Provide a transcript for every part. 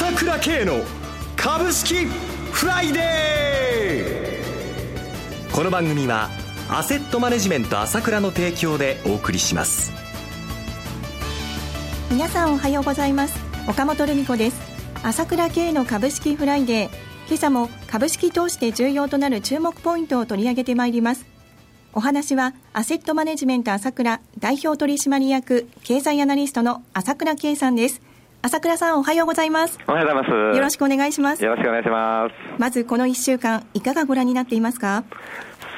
朝倉慶の株式フライデー。この番組はアセットマネジメント朝倉の提供でお送りします。皆さんおはようございます。岡本留美子です。朝倉慶の株式フライデー。今朝も株式投資で重要となる注目ポイントを取り上げてまいります。お話はアセットマネジメント朝倉代表取締役経済アナリストの朝倉慶さんです。朝倉さんおはようございます。おはようございます。よろしくお願いします。よろしくお願いします。まずこの1週間いかがご覧になっていますか？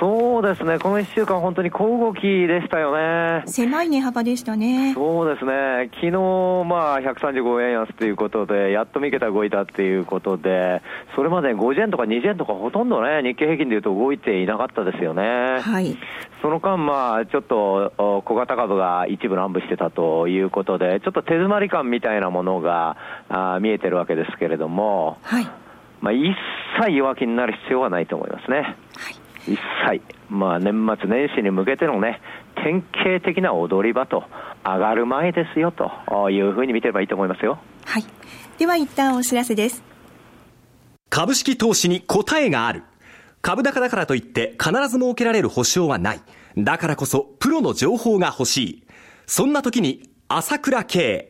そうですね、この1週間、本当に小動きでしたよね。狭い値幅でしたね。そうですね、昨日まあ135円安ということで、やっと3桁動いたっていうことで、それまで50円とか20円とか、ほとんどね、日経平均でいうと動いていなかったですよね。はい。その間、まあ、ちょっと小型株が一部乱舞してたということで、ちょっと手詰まり感みたいなものがあ見えてるわけですけれども、はい。まあ、一切弱気になる必要はないと思いますね。はい一切、まあ、年末年始に向けてのね、典型的な踊り場と、上がる前ですよというふうに見てればいいと思いますよ。はい。では一旦お知らせです。株式投資に答えがある。株高だからといって必ず設けられる保証はない。だからこそプロの情報が欲しい。そんな時に朝倉慶。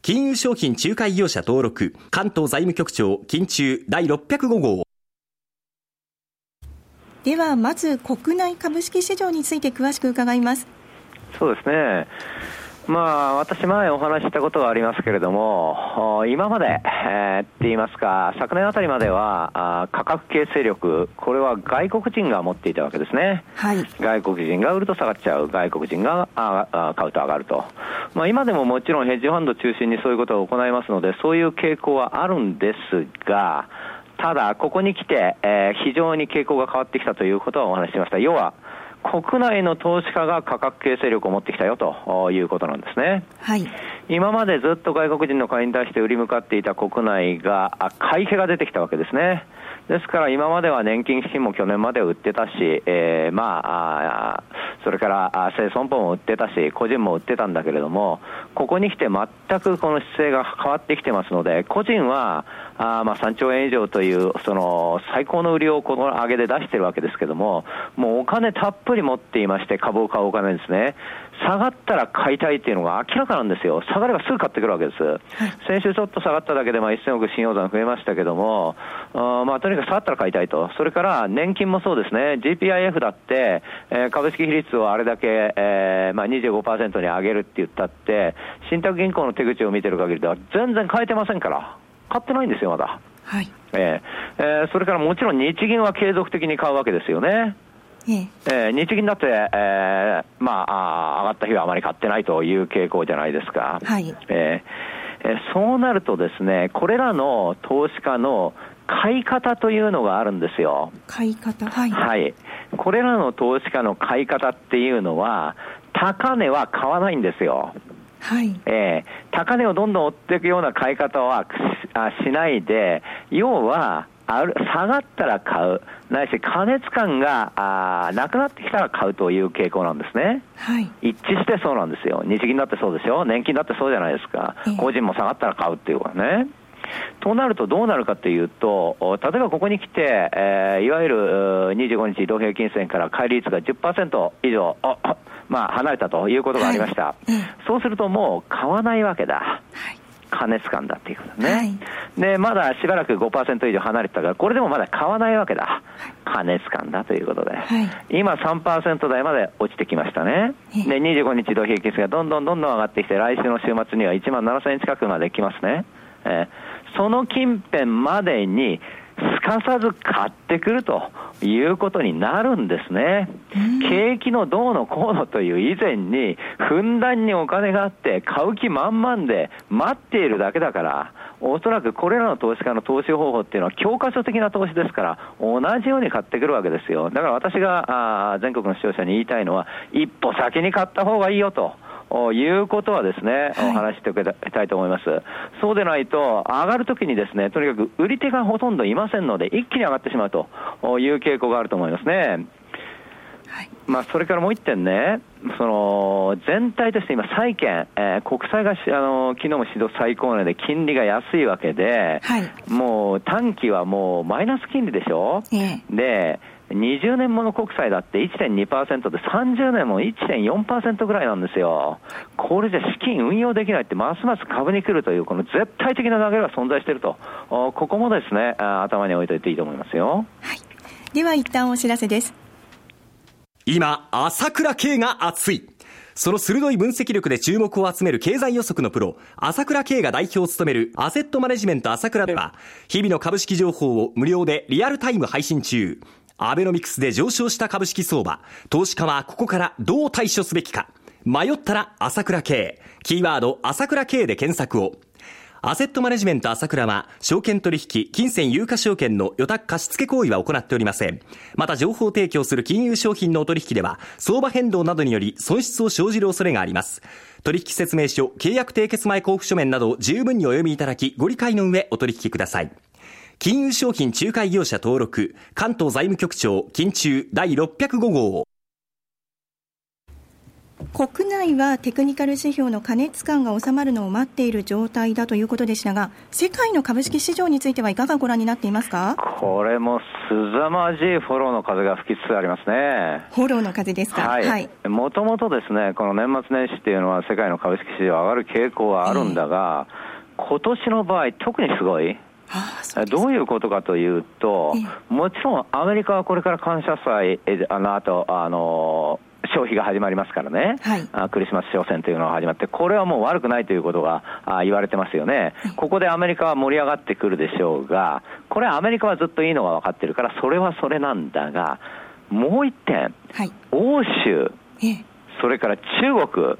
金融商品仲介業者登録関東財務局長金中第605号。ではまず国内株式市場について詳しく伺います。そうですねまあ、私、前お話ししたことがありますけれども、今まで、えー、って言いますか、昨年あたりまでは、あ価格形成力、これは外国人が持っていたわけですね。はい、外国人が売ると下がっちゃう、外国人があ買うと上がると。まあ、今でももちろんヘッジファンド中心にそういうことを行いますので、そういう傾向はあるんですが、ただ、ここに来て、えー、非常に傾向が変わってきたということはお話ししました。要は、国内の投資家が価格形成力を持ってきたよということなんですね。はい。今までずっと外国人の買いに対して売り向かっていた国内が、買い気が出てきたわけですね。ですから今までは年金基金も去年まで売ってたし、えー、まあ、それから生損保も売ってたし、個人も売ってたんだけれども、ここに来て全くこの姿勢が変わってきてますので、個人はあまあ3兆円以上というその最高の売りをこの上げで出してるわけですけども、もうお金たっぷり持っていまして、株を買うお金ですね。下がったら買いたいっていうのが明らかなんですよ。下がればすぐ買ってくるわけです。はい、先週ちょっと下がっただけで、まあ、1000億信用残増えましたけども、あまあ、とにかく下がったら買いたいと。それから年金もそうですね。GPIF だって、えー、株式比率をあれだけ、えー、まあ25%に上げるって言ったって、信託銀行の手口を見てる限りでは全然変えてませんから。買ってないんですよ、まだ。はい。えー、えー、それからもちろん日銀は継続的に買うわけですよね。ええー、日銀だって、えー、まああ、上がった日はあまり買ってないという傾向じゃないですか。はい。えー、えー、そうなるとですね、これらの投資家の買い方というのがあるんですよ。買い方はい。はい。これらの投資家の買い方っていうのは、高値は買わないんですよ。はい。えー、高値をどんどん追っていくような買い方はしないで、要は、ある下がったら買う、ないし過熱感があなくなってきたら買うという傾向なんですね、はい、一致してそうなんですよ、日銀だってそうですよ、年金だってそうじゃないですか、えー、個人も下がったら買うっていうかね。となるとどうなるかというと、例えばここに来て、えー、いわゆる25日移動平均線から乖離率が10%以上、まあ、離れたということがありました、はい、そうするともう買わないわけだ。はい過熱感だっていうことね、はい、でまだしばらく5%以上離れてたから、これでもまだ買わないわけだ、過熱感だということで、はい、今、3%台まで落ちてきましたね、で25日移動平均線がどんどんどんどん上がってきて、来週の週末には1万7000円近くまで来ますね、えー、その近辺までに、すかさず買ってくるということになるんですね。景気のどうのこうのという以前に、ふんだんにお金があって、買う気満々で待っているだけだから、おそらくこれらの投資家の投資方法っていうのは教科書的な投資ですから、同じように買ってくるわけですよ。だから私があ全国の視聴者に言いたいのは、一歩先に買った方がいいよと。いうことはですね、はい、お話しておきたいと思います。そうでないと、上がるときにですね、とにかく売り手がほとんどいませんので、一気に上がってしまうという傾向があると思いますね。はい、まあ、それからもう一点ね、その全体として今、債券、えー、国債があの昨日も指導最高値で金利が安いわけで、はい、もう短期はもうマイナス金利でしょ、えー、で20年もの国債だって1.2%で30年も1.4%ぐらいなんですよ。これじゃ資金運用できないってますます株に来るというこの絶対的な流れが存在していると。ここもですね、頭に置いといていいと思いますよ。はい。では一旦お知らせです。今、朝倉慶が熱い。その鋭い分析力で注目を集める経済予測のプロ、朝倉慶が代表を務めるアセットマネジメント朝倉では、日々の株式情報を無料でリアルタイム配信中。アベノミクスで上昇した株式相場、投資家はここからどう対処すべきか。迷ったら朝倉慶。キーワード朝倉慶で検索を。アセットマネジメント朝倉は、証券取引、金銭有価証券の予託貸付行為は行っておりません。また、情報提供する金融商品のお取引では、相場変動などにより損失を生じる恐れがあります。取引説明書、契約締結前交付書面など十分にお読みいただき、ご理解の上お取引ください。金融商品仲介業者登録、関東財務局長、金中第605号。国内はテクニカル指標の過熱感が収まるのを待っている状態だということでしたが、世界の株式市場についてはいかがご覧になっていますか？これもすざまじいフォローの風が吹きつつありますね。フォローの風ですか？はい。もともとですね、この年末年始っていうのは世界の株式市場上がる傾向はあるんだが、えー、今年の場合特にすごい。あ、どういうことかというと、もちろんアメリカはこれから感謝祭、あの後あの消費が始まりますからね、はい、あクリスマス商戦というのが始まって、これはもう悪くないということがあ言われてますよね、ここでアメリカは盛り上がってくるでしょうが、これ、アメリカはずっといいのが分かってるから、それはそれなんだが、もう一点、はい、欧州、それから中国、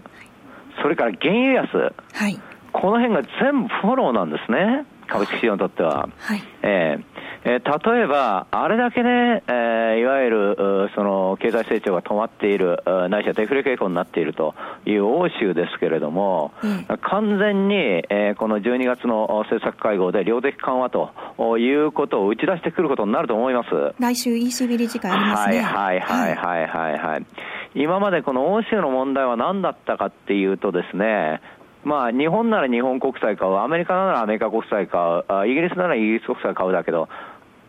それから原油安、はい、この辺が全部フォローなんですね。株式市場にとっては。はい、えーえー、例えば、あれだけね、えー、いわゆるその経済成長が止まっている、ないしはデフレ傾向になっているという欧州ですけれども、うん、完全に、えー、この12月の政策会合で量的緩和ということを打ち出してくることになると思います。来週 ECB 理事会ありますね。はいはいはいはいはい、はい、今までこの欧州の問題は何だったかっていうとですね、まあ、日本なら日本国債買う、アメリカならアメリカ国債買う、イギリスならイギリス国債買うだけど、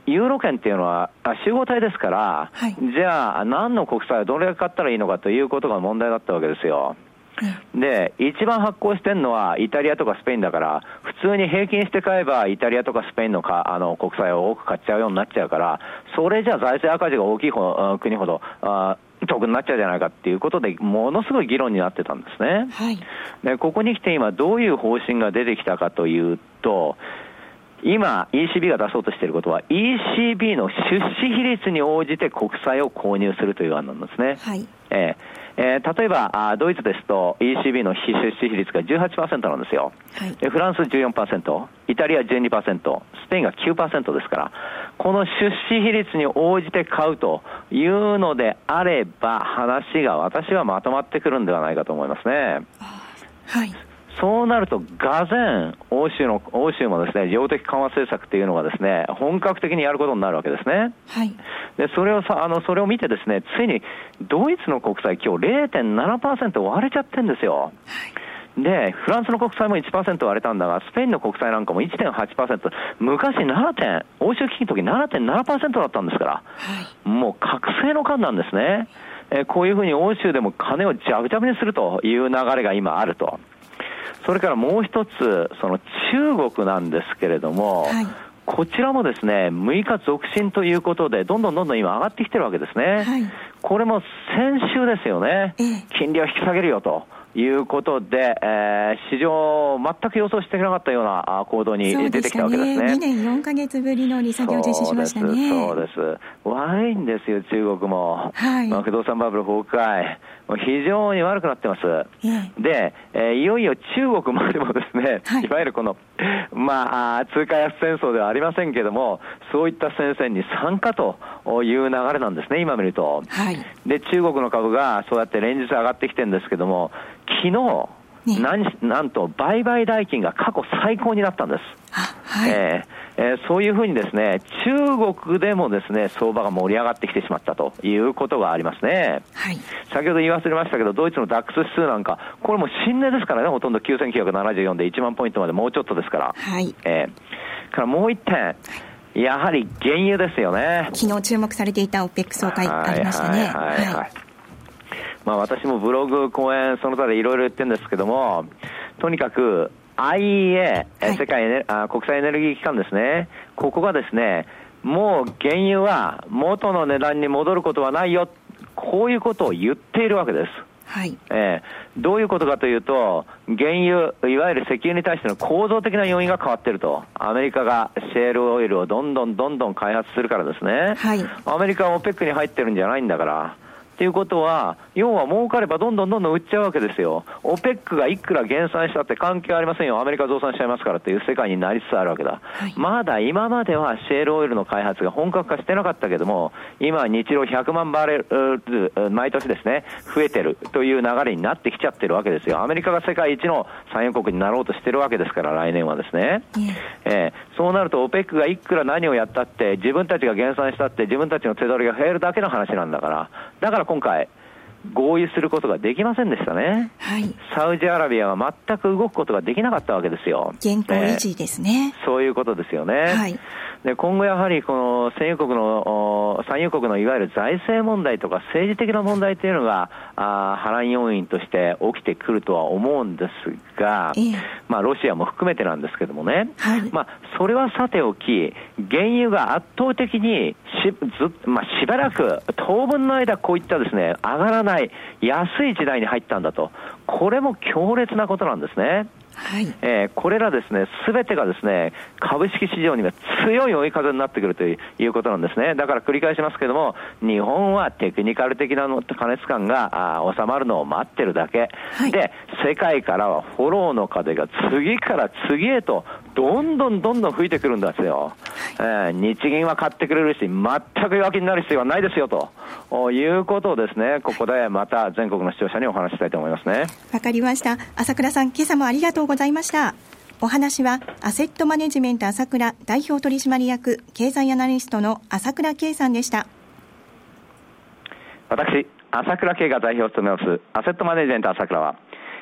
ユーロ圏っていうのは集合体ですから、はい、じゃあ、何の国債をどれだけ買ったらいいのかということが問題だったわけですよ。で、一番発行してるのはイタリアとかスペインだから、普通に平均して買えば、イタリアとかスペインのかあの国債を多く買っちゃうようになっちゃうから、それじゃ財政赤字が大きい国ほど、あ得になっちゃうじゃないかっていうことで、ものすごい議論になってたんですね。はい、でここに来て今、どういう方針が出てきたかというと、今、ECB が出そうとしていることは、ECB の出資比率に応じて国債を購入するという案なんですね。はいえーえー、例えばあ、ドイツですと ECB の非出資比率が18%なんですよ、はい、フランス14%、イタリア12%、スペインが9%ですから、この出資比率に応じて買うというのであれば、話が私はまとまってくるんではないかと思いますね。はいそうなると、がぜん、欧州の、欧州もですね、量的緩和政策っていうのがですね、本格的にやることになるわけですね。はい。で、それをさ、あの、それを見てですね、ついに、ドイツの国債今日0.7%割れちゃってるんですよ。はい。で、フランスの国債も1%割れたんだが、スペインの国債なんかも1.8%、昔7点、欧州危機の時7.7%だったんですから、はい、もう覚醒の間なんですね。えこういうふうに欧州でも金をジャブジャブにするという流れが今あると。それからもう一つ、その中国なんですけれども、はい、こちらもですね、6日続伸ということで、どんどんどんどん今上がってきてるわけですね。はい、これも先週ですよね、金利を引き下げるよと。いいうことで、えー、市場、全く予想してなかったような行動に出てきたわけですね。ね2年4か月ぶりの利下げを実施しましたね。そうです。悪いんですよ、中国も。はい。まあ、不動産バブル崩壊。非常に悪くなってます。ええ、で、えー、いよいよ中国までもですね、はい、いわゆるこの、まあ、通貨安戦争ではありませんけれども、そういった戦線に参加という流れなんですね、今見ると。はい、で、中国の株がそうやって連日上がってきてるんですけども、昨日、ね、なんなんと売買代金が過去最高になったんです。はい、えーえー、そういうふうにですね、中国でもですね、相場が盛り上がってきてしまったということがありますね。はい。先ほど言い忘れましたけど、ドイツのダックス指数なんか、これも新値ですからね、ほとんど9974で1万ポイントまでもうちょっとですから。はい。えー、からもう一点、やはり原油ですよね。昨日注目されていた OPEC 総会ありましたね。はい、はい、はい。まあ私もブログ、講演、その他でいろいろ言ってるんですけども、とにかく IEA、はい、世界エネあ国際エネルギー機関ですね、ここがですね、もう原油は元の値段に戻ることはないよ、こういうことを言っているわけです。はい。えー、どういうことかというと、原油、いわゆる石油に対しての構造的な要因が変わっていると、アメリカがシェールオイルをどんどんどんどん開発するからですね、はい、アメリカは OPEC に入ってるんじゃないんだから。っていうことは、要は儲かればどんどんどんどん売っちゃうわけですよ。オペックがいくら減産したって関係ありませんよ。アメリカ増産しちゃいますからっていう世界になりつつあるわけだ。はい、まだ今まではシェールオイルの開発が本格化してなかったけども、今日露100万バレル、毎年ですね、増えてるという流れになってきちゃってるわけですよ。アメリカが世界一の産油国になろうとしてるわけですから、来年はですね。えー、そうなると、オペックがいくら何をやったって、自分たちが減産したって、自分たちの手取りが増えるだけの話なんだから、だから今回、合意することができませんでしたね。はい。サウジアラビアは全く動くことができなかったわけですよ。現行維持ですね、そういうことですよね。はい。で今後やはりこの産油国の産油国のいわゆる財政問題とか政治的な問題というのがあ波乱要因として起きてくるとは思うんですが、えまあ、ロシアも含めてなんですけどもね、はい、まあ、それはさておき、原油が圧倒的にしず、まあ、しばらく当分の間、こういったですね上がらない安い時代に入ったんだと、これも強烈なことなんですね。はい、えー、これらですね、すべてがですね、株式市場には強い追い風になってくるということなんですね。だから繰り返しますけれども、日本はテクニカル的なの加熱感があ収まるのを待ってるだけ、はい、で、世界からはフォローの風が次から次へとどんどんどんどん吹いてくるんですよ。えー、日銀は買ってくれるし、全く弱気になる必要はないですよということをですね、ここでまた全国の視聴者にお話したいと思いますね。わかりました。朝倉さん、今朝もありがとうございました。お話は、アセットマネジメント朝倉代表取締役経済アナリストの朝倉圭さんでした。私、朝倉圭が代表を務めます、アセットマネジメント朝倉は、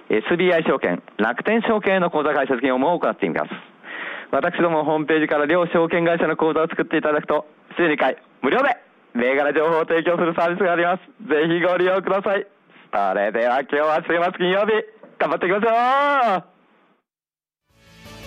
SBI 証券、楽天証券への口座開設業務を行っています。私どもホームページから両証券会社の口座を作っていただくと、週2回無料で銘柄情報を提供するサービスがあります。ぜひご利用ください。それでは今日は週末金曜日、頑張っていきましょう